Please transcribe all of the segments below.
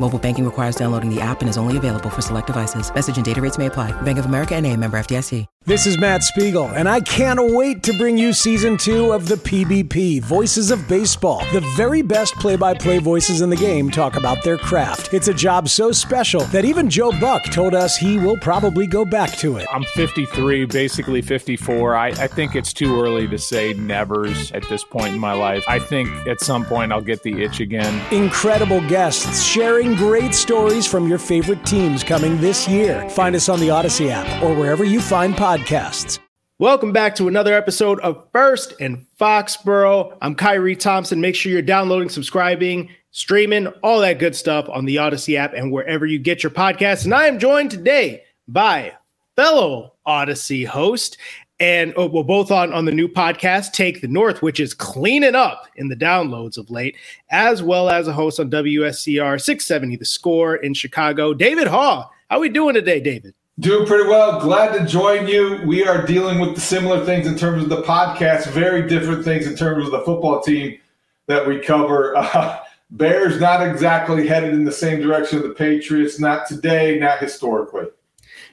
Mobile banking requires downloading the app and is only available for select devices. Message and data rates may apply. Bank of America and a member FDIC. This is Matt Spiegel, and I can't wait to bring you season two of the PBP Voices of Baseball. The very best play by play voices in the game talk about their craft. It's a job so special that even Joe Buck told us he will probably go back to it. I'm 53, basically 54. I, I think it's too early to say nevers at this point in my life. I think at some point I'll get the itch again. Incredible guests sharing great stories from your favorite teams coming this year. Find us on the Audacy app or wherever you find podcasts. Welcome back to another episode of First and Foxborough. I'm Khari Thompson. Make sure you're downloading, subscribing, streaming, all that good stuff on the Audacy app and wherever you get your podcasts. And I am joined today by fellow Audacy host and oh, well, both on on the new podcast Take the North, which is cleaning up in the downloads of late, as well as a host on WSCR 670 The Score in Chicago. David Haugh, how are we doing today, David? Doing pretty well. Glad to join you. We are dealing with the similar things in terms of the podcast, very different things in terms of the football team that we cover. Uh, Bears not exactly headed in the same direction of the Patriots, not today, not historically.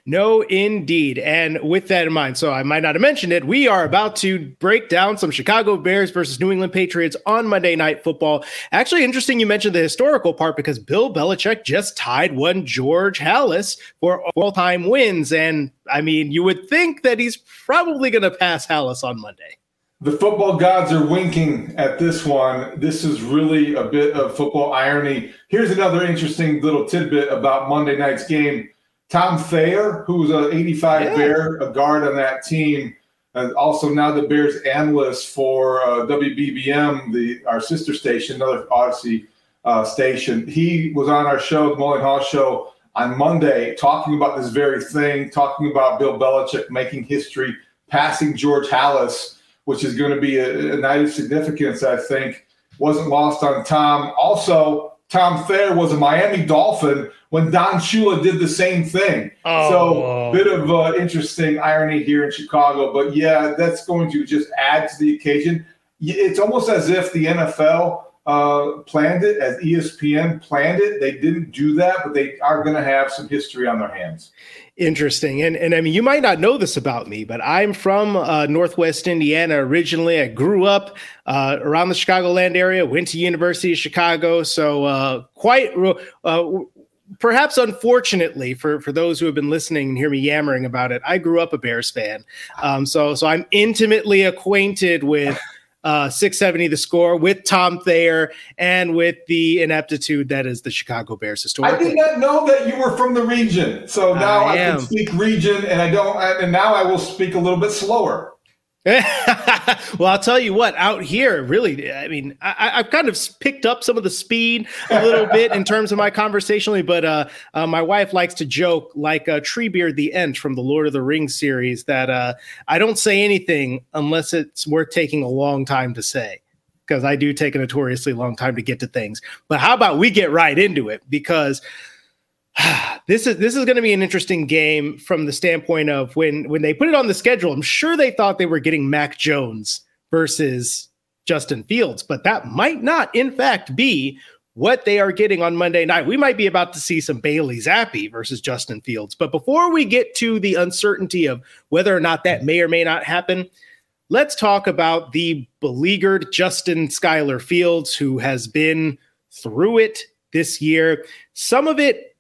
No, indeed. And with that in mind, so I might not have mentioned it, we are about to break down some Chicago Bears versus New England Patriots on Monday Night Football. Actually, interesting you mentioned the historical part because Bill Belichick just tied one George Halas for all time wins. And I mean, you would think that he's probably going to pass Halas on Monday. The football gods are winking at this one. This is really a bit of football irony. Here's another interesting little tidbit about Monday night's game. Tom Thayer, who was an 85 yeah. Bear, a guard on that team, and also now the Bears analyst for uh, WBBM, the our sister station, another Audacy uh, station. He was on our show, the Mullen Haugh Show, on Monday, talking about this very thing, talking about Bill Belichick making history, passing George Halas, which is going to be a, a night of significance, I think. Wasn't lost on Tom. Also, Tom Thayer was a Miami Dolphin when Don Shula did the same thing. Oh. So, bit of uh, interesting irony here in Chicago. But yeah, that's going to just add to the occasion. It's almost as if the NFL uh, planned it, as ESPN planned it. They didn't do that, but they are going to have some history on their hands. Interesting. And and I mean, you might not know this about me, but I'm from uh, Northwest Indiana originally. I grew up uh, around the Chicagoland area, went to University of Chicago, so uh, quite uh, perhaps unfortunately for for those who have been listening and hear me yammering about it, I grew up a Bears fan, um, so so I'm intimately acquainted with. Uh, 670 the score with Tom Thayer and with the ineptitude that is the Chicago Bears historically. I did not know that you were from the region. So now I, I can speak region and I don't and now I will speak a little bit slower. well, I'll tell you what, out here, really, I mean, I, have kind of picked up some of the speed a little bit in terms of my conversationally, but uh, uh, my wife likes to joke like uh, Treebeard the Ent from the Lord of the Rings series that uh, I don't say anything unless it's worth taking a long time to say because I do take a notoriously long time to get to things. But how about we get right into it? Because this is this is going to be an interesting game from the standpoint of when when they put it on the schedule. I'm sure they thought they were getting Mac Jones versus Justin Fields, but that might not, in fact, be what they are getting on Monday night. We might be about to see some Bailey Zappe versus Justin Fields. But before we get to the uncertainty of whether or not that may or may not happen, let's talk about the beleaguered Justin Skylar Fields, who has been through it this year. Some of it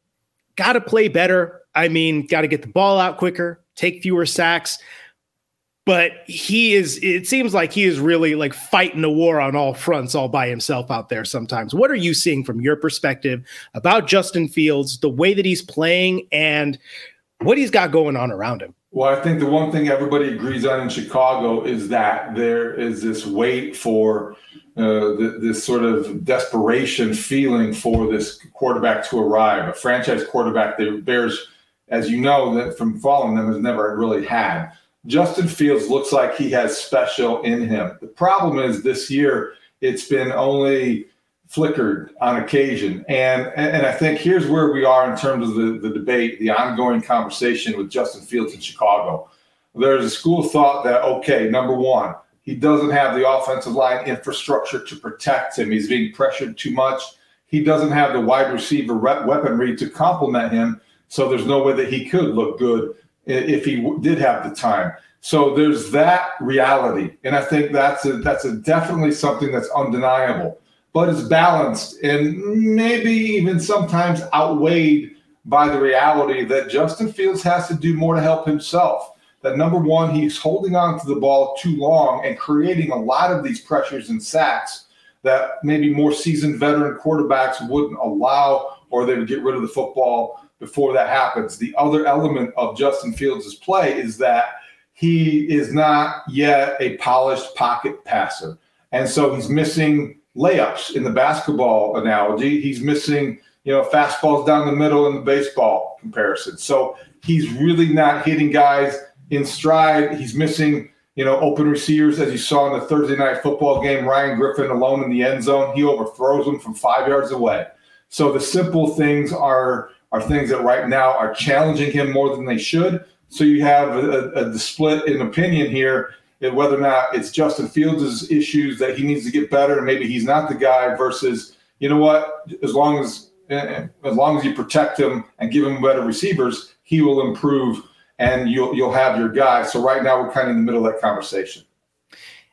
got to play better. I mean, got to get the ball out quicker, take fewer sacks. But he is, it seems like he is really like fighting a war on all fronts all by himself out there sometimes. What are you seeing from your perspective about Justin Fields, the way that he's playing, and what he's got going on around him? Well, I think the one thing everybody agrees on in Chicago is that there is this wait for uh, this sort of desperation feeling for this quarterback to arrive, a franchise quarterback. The Bears as you know, that from following them, has never really had. Justin Fields looks like he has special in him. The problem is this year it's been only flickered on occasion. And, and I think here's where we are in terms of the, the debate, the ongoing conversation with Justin Fields in Chicago. There's a school of thought that, okay, number one, he doesn't have the offensive line infrastructure to protect him. He's being pressured too much. He doesn't have the wide receiver weaponry to complement him. So there's no way that he could look good if he did have the time. So there's that reality, and I think that's a, that's a definitely something that's undeniable but it's balanced and maybe even sometimes outweighed by the reality that Justin Fields has to do more to help himself. That number one, he's holding on to the ball too long and creating a lot of these pressures and sacks that maybe more seasoned veteran quarterbacks wouldn't allow, or they would get rid of the football before that happens. The other element of Justin Fields' play is that he is not yet a polished pocket passer. And so he's missing layups in the basketball analogy. He's missing, you know, fastballs down the middle in the baseball comparison. So he's really not hitting guys in stride. He's missing, you know, open receivers as you saw in the Thursday night football game. Ryan Griffin alone in the end zone. He overthrows them from five yards away. So the simple things are are things that right now are challenging him more than they should. So you have a, a, split in opinion here eh, whether or not it's Justin Fields' issues that he needs to get better and maybe he's not the guy versus, you know what, as long as eh, eh, as long as you protect him and give him better receivers, he will improve and you'll you'll have your guy. So right now we're kind of in the middle of that conversation.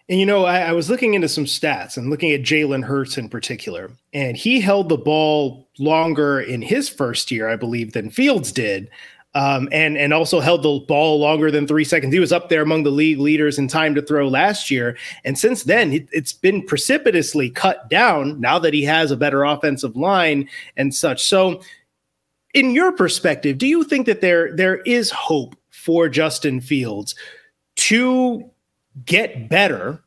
And you know, I, I was looking into some stats and looking at Jalen Hurts in particular, and he held the ball longer in his first year, I believe, than Fields did um, and and also held the ball longer than three seconds. He was up there among the league leaders in time to throw last year, and since then it, it's been precipitously cut down. Now that he has a better offensive line and such, so in your perspective, do you think that there there is hope for Justin Fields to get better?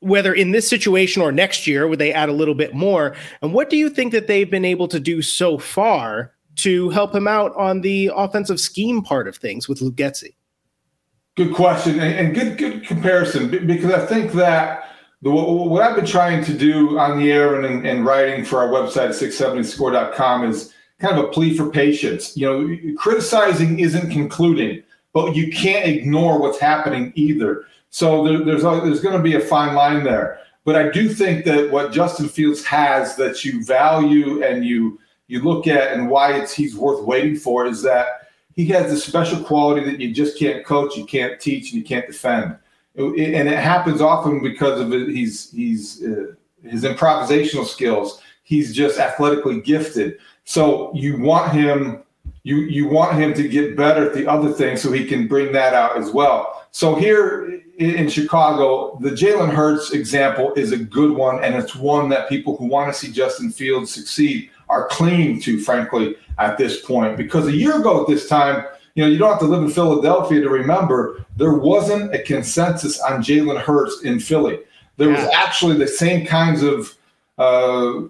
Whether in this situation or next year, would they add a little bit more? And what do you think that they've been able to do so far to help him out on the offensive scheme part of things with Luke? Good question and, good good comparison because I think that the, what I've been trying to do on the air and, and writing for our website 670score.com is kind of a plea for patience. You know, criticizing isn't concluding, but you can't ignore what's happening either. So there, there's a, there's going to be a fine line there. But I do think that what Justin Fields has that you value and you you look at and why it's he's worth waiting for is that he has a special quality that you just can't coach, you can't teach, and you can't defend. and it happens often because of it, he's he's uh, his improvisational skills. He's just athletically gifted. So you want him you you want him to get better at the other things so he can bring that out as well. So here in Chicago, the Jalen Hurts example is a good one, and it's one that people who want to see Justin Fields succeed are clinging to, frankly, at this point. Because a year ago at this time, you know, you don't have to live in Philadelphia to remember there wasn't a consensus on Jalen Hurts in Philly. There yeah. was actually the same kinds of uh,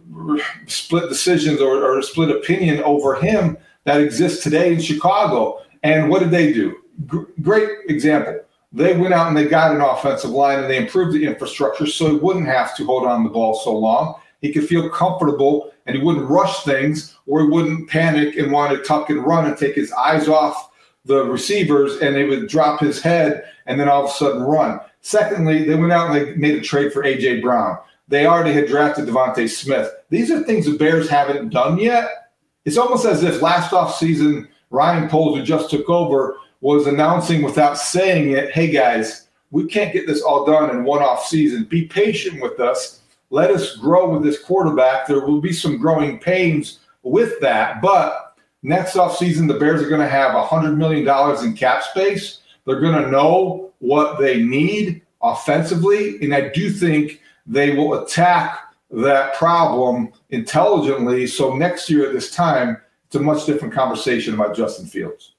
split decisions or, or split opinion over him that exists today in Chicago. And what did they do? G- great example. They went out and they got an offensive line and they improved the infrastructure so he wouldn't have to hold on the ball so long. He could feel comfortable and he wouldn't rush things or he wouldn't panic and want to tuck and run and take his eyes off the receivers and they would drop his head and then all of a sudden run. Secondly, they went out and they made a trade for AJ Brown. They already had drafted DeVonta Smith. These are things the Bears haven't done yet. It's almost as if last offseason, Ryan Poles, who just took over, was announcing without saying it, hey guys, we can't get this all done in one off season. Be patient with us let us grow with this quarterback. There will be some growing pains with that, but next offseason, the Bears are going to have $100 million in cap space. They're going to know what they need offensively, and I do think they will attack that problem intelligently. So next year at this time, it's a much different conversation about Justin Fields.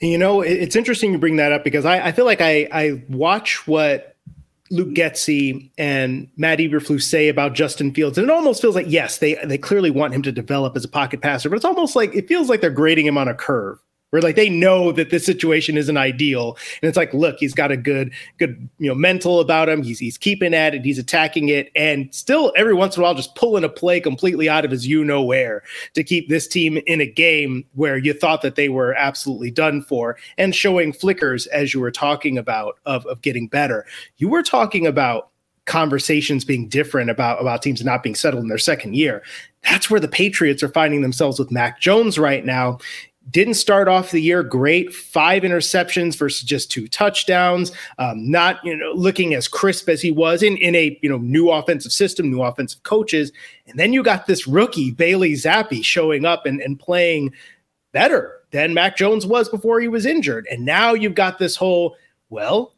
You know, it's interesting you bring that up because I, I feel like I, I watch what Luke Getsy and Matt Eberflus say about Justin Fields, and it almost feels like yes, they they clearly want him to develop as a pocket passer, but it's almost like it feels like they're grading him on a curve, where like they know that this situation isn't ideal. And it's like look he's got a good good you know mental about him. He's he's keeping at it. He's attacking it. And still every once in a while just pulling a play completely out of his you know where to keep this team in a game where you thought that they were absolutely done for and showing flickers as you were talking about of, of getting better. You were talking about conversations being different about about teams not being settled in their second year. That's where the Patriots are finding themselves with Mac Jones right now didn't start off the year great. Five interceptions versus just two touchdowns. Um, not you know looking as crisp as he was in in a you know new offensive system new offensive coaches. And then you got this rookie bailey Zappe showing up and, and playing better than mac jones was before he was injured. And now you've got this whole well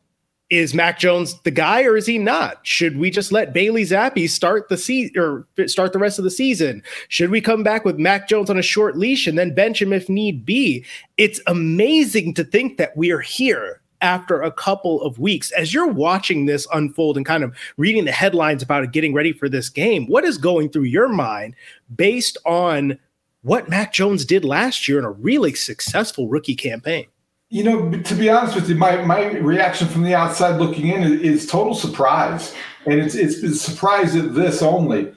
is Mac Jones the guy or is he not? Should we just let Bailey Zappe start the season or start the rest of the season? Should we come back with Mac Jones on a short leash and then bench him if need be? It's amazing to think that we are here after a couple of weeks. As you're watching this unfold and kind of reading the headlines about it getting ready for this game, what is going through your mind based on what Mac Jones did last year in a really successful rookie campaign? You know, to be honest with you, my, my reaction from the outside looking in is, is total surprise. And it's, it's been surprise at this only.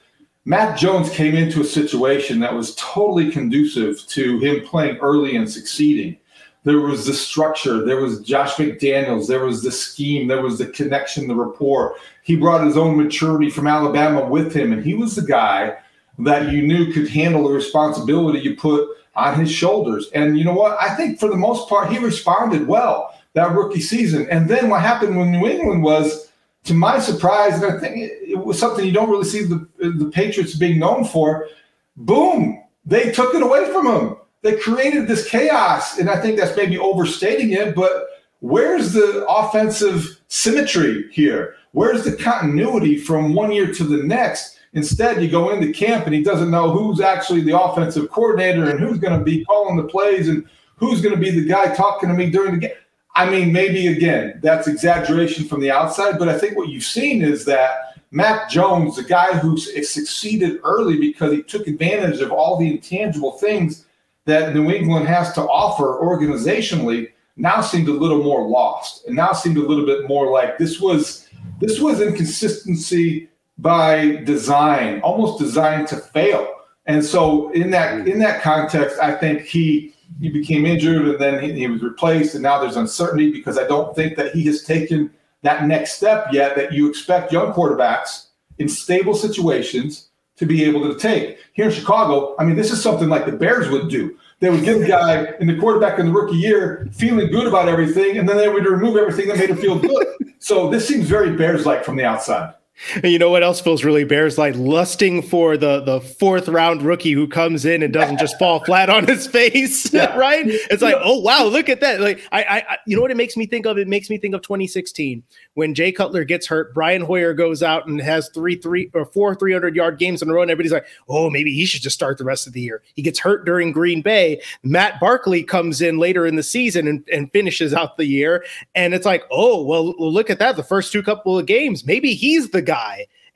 Mac Jones came into a situation that was totally conducive to him playing early and succeeding. There was the structure, there was Josh McDaniels, there was the scheme, there was the connection, the rapport. He brought his own maturity from Alabama with him, and he was the guy that you knew could handle the responsibility you put on his shoulders. And you know what? I think for the most part, he responded well that rookie season. And then what happened when New England was, to my surprise, and I think it, was something you don't really see the, the Patriots being known for, boom, they took it away from him. They created this chaos. And I think that's maybe overstating it, but where's the offensive symmetry here? Where's the continuity from one year to the next? Instead, you go into camp and he doesn't know who's actually the offensive coordinator and who's going to be calling the plays and who's going to be the guy talking to me during the game. I mean, maybe again, that's exaggeration from the outside, but I think what you've seen is that Mac Jones, the guy who eh, succeeded early because he took advantage of all the intangible things that New England has to offer organizationally, now seemed a little more lost and now seemed a little bit more like this was this was inconsistency by design, almost designed to fail. And so in that mm-hmm. in that context, I think he he became injured and then he, he, was replaced, and now there's uncertainty because I don't think that he has taken that next step yet that you expect young quarterbacks in stable situations to be able to take. Here in Chicago, I mean, this is something like the Bears would do. They would give the guy in the quarterback in the rookie year feeling good about everything, and then they would remove everything that made him feel good. so this seems very Bears like from the outside. And you know what else feels really Bears like? Lusting for the the fourth round rookie who comes in and doesn't just fall flat on his face, yeah. right? It's like, oh wow, look at that! Like I, I, you know what it makes me think of? It makes me think of 2016 when Jay Cutler gets hurt. Brian Hoyer goes out and has three three or four 300 yard games in a row, and everybody's like, oh, maybe he should just start the rest of the year. He gets hurt during Green Bay. Matt Barkley comes in later in the season and, and finishes out the year, and it's like, oh well, look at that. The first two couple of games, maybe he's the guy.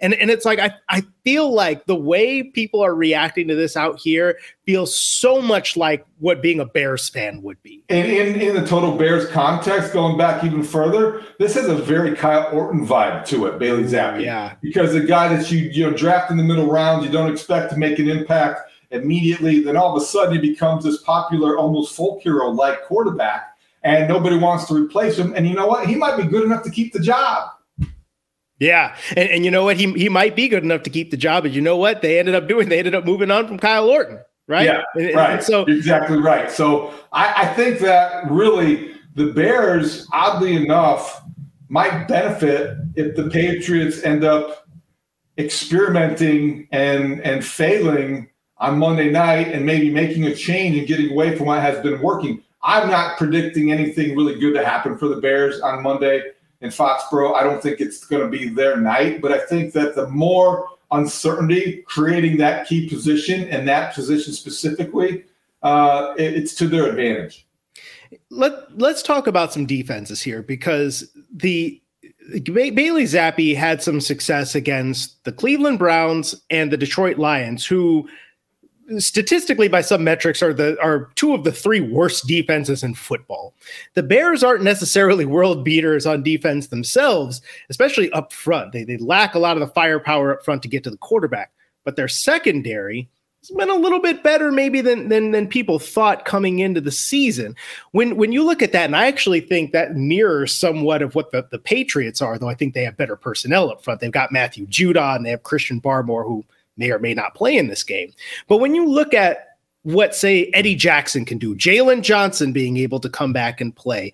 And, and it's like I, I feel like the way people are reacting to this out here feels so much like what being a Bears fan would be. And in, in the total Bears context, going back even further, this has a very Kyle Orton vibe to it, Bailey Zappe. Yeah. Because the guy that you you know draft in the middle rounds, you don't expect to make an impact immediately. Then all of a sudden he becomes this popular, almost folk hero like quarterback, and nobody wants to replace him. And you know what? He might be good enough to keep the job. Yeah, and, and you know what? He he might be good enough to keep the job, but you know what? They ended up doing. They ended up moving on from Kyle Orton, right? Yeah, and, right. And so exactly right. So I, I think that really the Bears, oddly enough, might benefit if the Patriots end up experimenting and and failing on Monday night and maybe making a change and getting away from what has been working. I'm not predicting anything really good to happen for the Bears on Monday in Foxborough. I don't think it's going to be their night, but I think that the more uncertainty creating that key position and that position specifically, uh, it, it's to their advantage. Let Let's talk about some defenses here because the Bailey Zappe had some success against the Cleveland Browns and the Detroit Lions, who statistically by some metrics are the are two of the three worst defenses in football. The Bears aren't necessarily world beaters on defense themselves, especially up front. They they lack a lot of the firepower up front to get to the quarterback, but their secondary has been a little bit better maybe than than than people thought coming into the season. When when you look at that, and I actually think that mirrors somewhat of what the, the Patriots are, though I think they have better personnel up front. They've got Matthew Judon and they have Christian Barmore who may or may not play in this game. But when you look at what, say, Eddie Jackson can do, Jaylon Johnson being able to come back and play,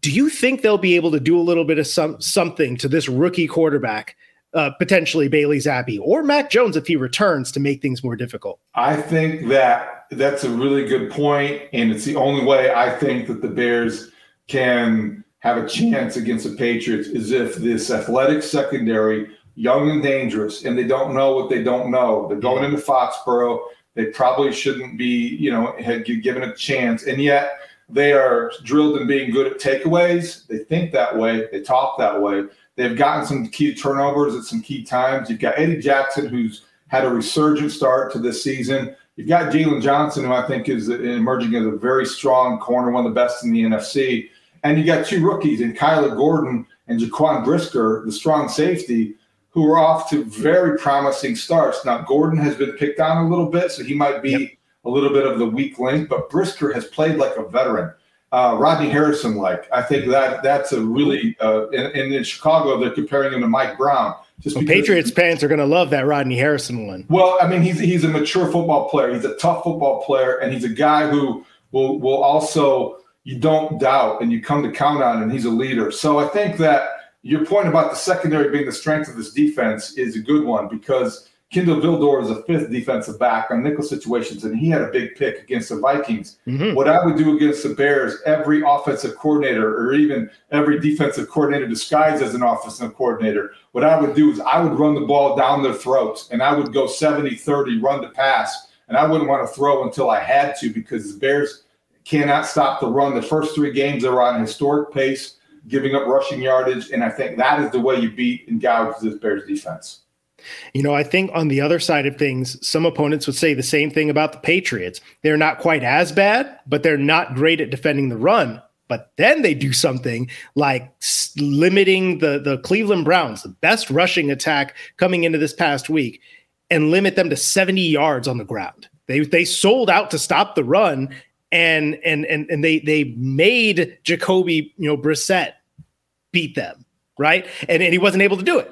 do you think they'll be able to do a little bit of some something to this rookie quarterback, uh, potentially Bailey Zappe or Mac Jones if he returns to make things more difficult? I think that that's a really good point, and it's the only way I think that the Bears can have a chance against the Patriots is if this athletic secondary young and dangerous, and they don't know what they don't know. They're going into Foxborough. They probably shouldn't be, you know, had given a chance, and yet they are drilled in being good at takeaways. They think that way. They talk that way. They've gotten some key turnovers at some key times. You've got Eddie Jackson, who's had a resurgent start to this season. You've got Jaylon Johnson, who I think is emerging as a very strong corner, one of the best in the NFC. And you got two rookies in Kyler Gordon and Jaquan Brisker, the strong safety, who are off to very promising starts. Now, Gordon has been picked on a little bit, so he might be yep. a little bit of the weak link, but Brisker has played like a veteran. Uh, Rodney Harrison, like I think that that's a really uh, and, in Chicago they're comparing him to Mike Brown. Just well, Patriots fans are going to love that Rodney Harrison one. Well, I mean he's he's a mature football player. He's a tough football player, and he's a guy who will will also you don't doubt and you come to count on, and he's a leader. So I think that your point about the secondary being the strength of this defense is a good one because Kindle Vildor is a fifth defensive back on nickel situations, and he had a big pick against the Vikings. Mm-hmm. What I would do against the Bears, every offensive coordinator or even every defensive coordinator disguised as an offensive coordinator, what I would do is I would run the ball down their throats and I would go 70 30, run to pass. And I wouldn't want to throw until I had to because the Bears cannot stop the run. The first three games, they were on a historic pace giving up rushing yardage. And I think that is the way you beat and gouge this Bears defense. You know, I think on the other side of things, some opponents would say the same thing about the Patriots. They're not quite as bad, but they're not great at defending the run. But then they do something like limiting the, the Cleveland Browns, the best rushing attack coming into this past week, and limit them to 70 yards on the ground. They, they sold out to stop the run and and and and they they made Jacoby, you know, Brissett beat them, right? And and he wasn't able to do it.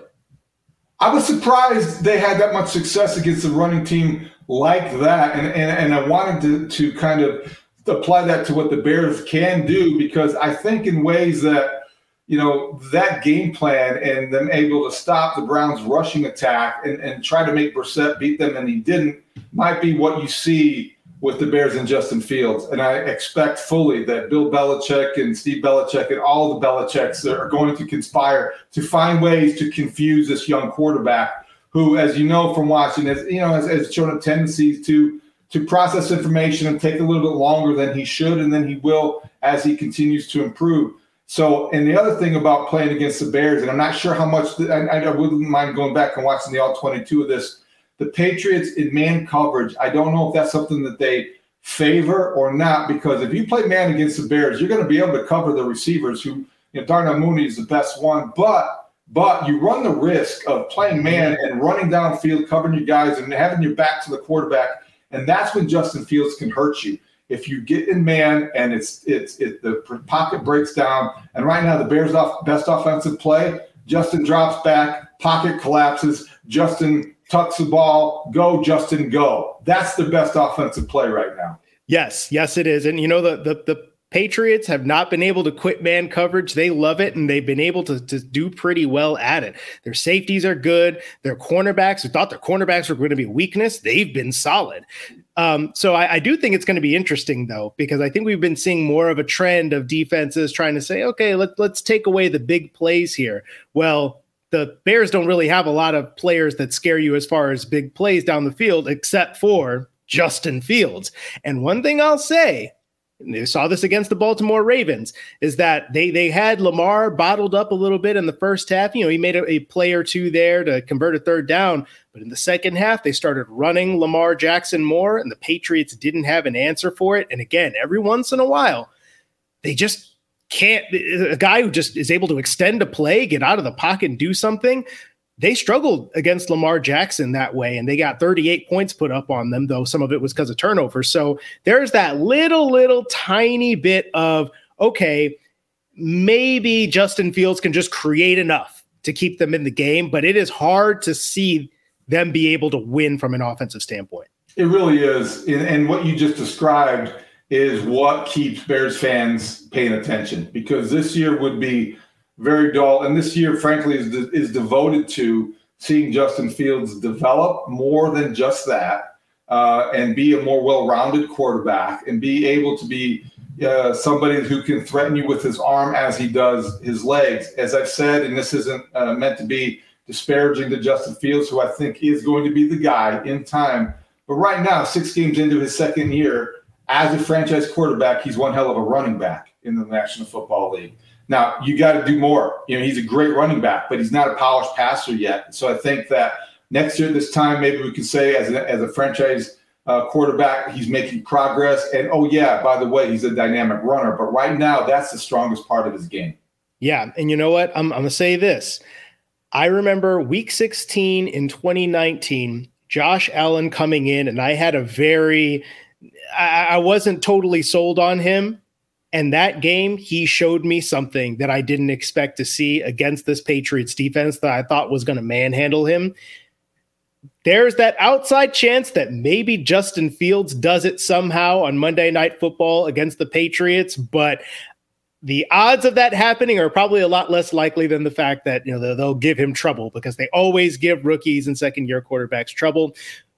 I was surprised they had that much success against a running team like that, and and, and I wanted to to kind of apply that to what the Bears can do because I think in ways that you know that game plan and them able to stop the Browns' rushing attack and, and try to make Brissett beat them, and he didn't, might be what you see with the Bears and Justin Fields. And I expect fully that Bill Belichick and Steve Belichick and all the Belichicks are going to conspire to find ways to confuse this young quarterback who, as you know from watching, has, you know, has, has shown a tendency to to process information and take a little bit longer than he should and then he will as he continues to improve. So, and the other thing about playing against the Bears, and I'm not sure how much, the, I, I wouldn't mind going back and watching the all 22 of this the Patriots in man coverage, I don't know if that's something that they favor or not, because if you play man against the Bears, you're going to be able to cover the receivers who, you know, Darnell Mooney is the best one, but but you run the risk of playing man and running downfield, covering your guys, and having your back to the quarterback. And that's when Justin Fields can hurt you. If you get in man and it's it's it, the pocket breaks down, and right now the Bears' off, best offensive play, Justin drops back, pocket collapses, Justin tucks the ball, go, Justin, go. That's the best offensive play right now. Yes, yes, it is. And you know, the the the Patriots have not been able to quit man coverage. They love it, and they've been able to, to do pretty well at it. Their safeties are good. Their cornerbacks, who thought their cornerbacks were going to be weakness, they've been solid. Um, so I, I, do think it's going to be interesting, though, because I think we've been seeing more of a trend of defenses trying to say, okay, let, let's take away the big plays here. Well, the Bears don't really have a lot of players that scare you as far as big plays down the field, except for Justin Fields. And one thing I'll say they saw this against the Baltimore Ravens, is that they they had Lamar bottled up a little bit in the first half. You know, he made a, a play or two there to convert a third down, but in the second half, they started running Lamar Jackson more, and the Patriots didn't have an answer for it. And again, every once in a while, they just can't a guy who just is able to extend a play, get out of the pocket and do something. They struggled against Lamar Jackson that way, and they got 38 points put up on them, though some of it was because of turnovers. So there's that little, little tiny bit of, okay, maybe Justin Fields can just create enough to keep them in the game, but it is hard to see them be able to win from an offensive standpoint. It really is. And what you just described is what keeps Bears fans paying attention because this year would be very dull. And this year, frankly, is, de- is devoted to seeing Justin Fields develop more than just that uh, and be a more well rounded quarterback and be able to be uh, somebody who can threaten you with his arm as he does his legs. As I've said, and this isn't uh, meant to be disparaging to Justin Fields, who I think is going to be the guy in time. But right now, six games into his second year, as a franchise quarterback, he's one hell of a running back in the National Football League. Now, you got to do more. You know, he's a great running back, but he's not a polished passer yet. So I think that next year, this time, maybe we can say as a, as a franchise uh, quarterback, he's making progress. And oh, yeah, by the way, he's a dynamic runner. But right now, that's the strongest part of his game. Yeah. And you know what? I'm, I'm going to say this. I remember week 16 in 2019, Josh Allen coming in, and I had a very I, I wasn't totally sold on him. And that game, he showed me something that I didn't expect to see against this Patriots defense that I thought was going to manhandle him. There's that outside chance that maybe Justin Fields does it somehow on Monday Night Football against the Patriots, but the odds of that happening are probably a lot less likely than the fact that you know they'll give him trouble because they always give rookies and second year quarterbacks trouble.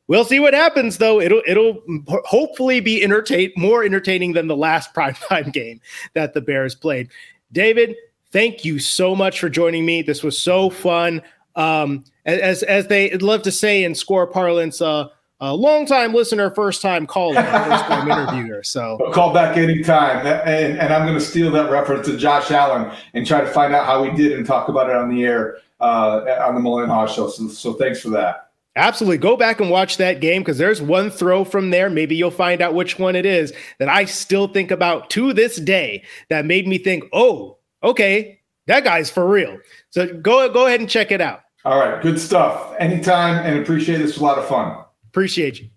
We'll see what happens, though. It'll it'll hopefully be entertain more entertaining than the last primetime game that the Bears played. David, thank you so much for joining me. This was so fun. Um, as as they love to say in score parlance, uh, a long time listener, first time caller, first time interviewer. So call back anytime. And, and I'm going to steal that reference to Josh Allen and try to find out how we did and talk about it on the air uh, on the Mullen Haugh show. So, so thanks for that. Absolutely. Go back and watch that game because there's one throw from there. Maybe you'll find out which one it is that I still think about to this day that made me think, oh, okay, that guy's for real. So go go ahead and check it out. All right. Good stuff. Anytime and appreciate this. a lot of fun. Appreciate you.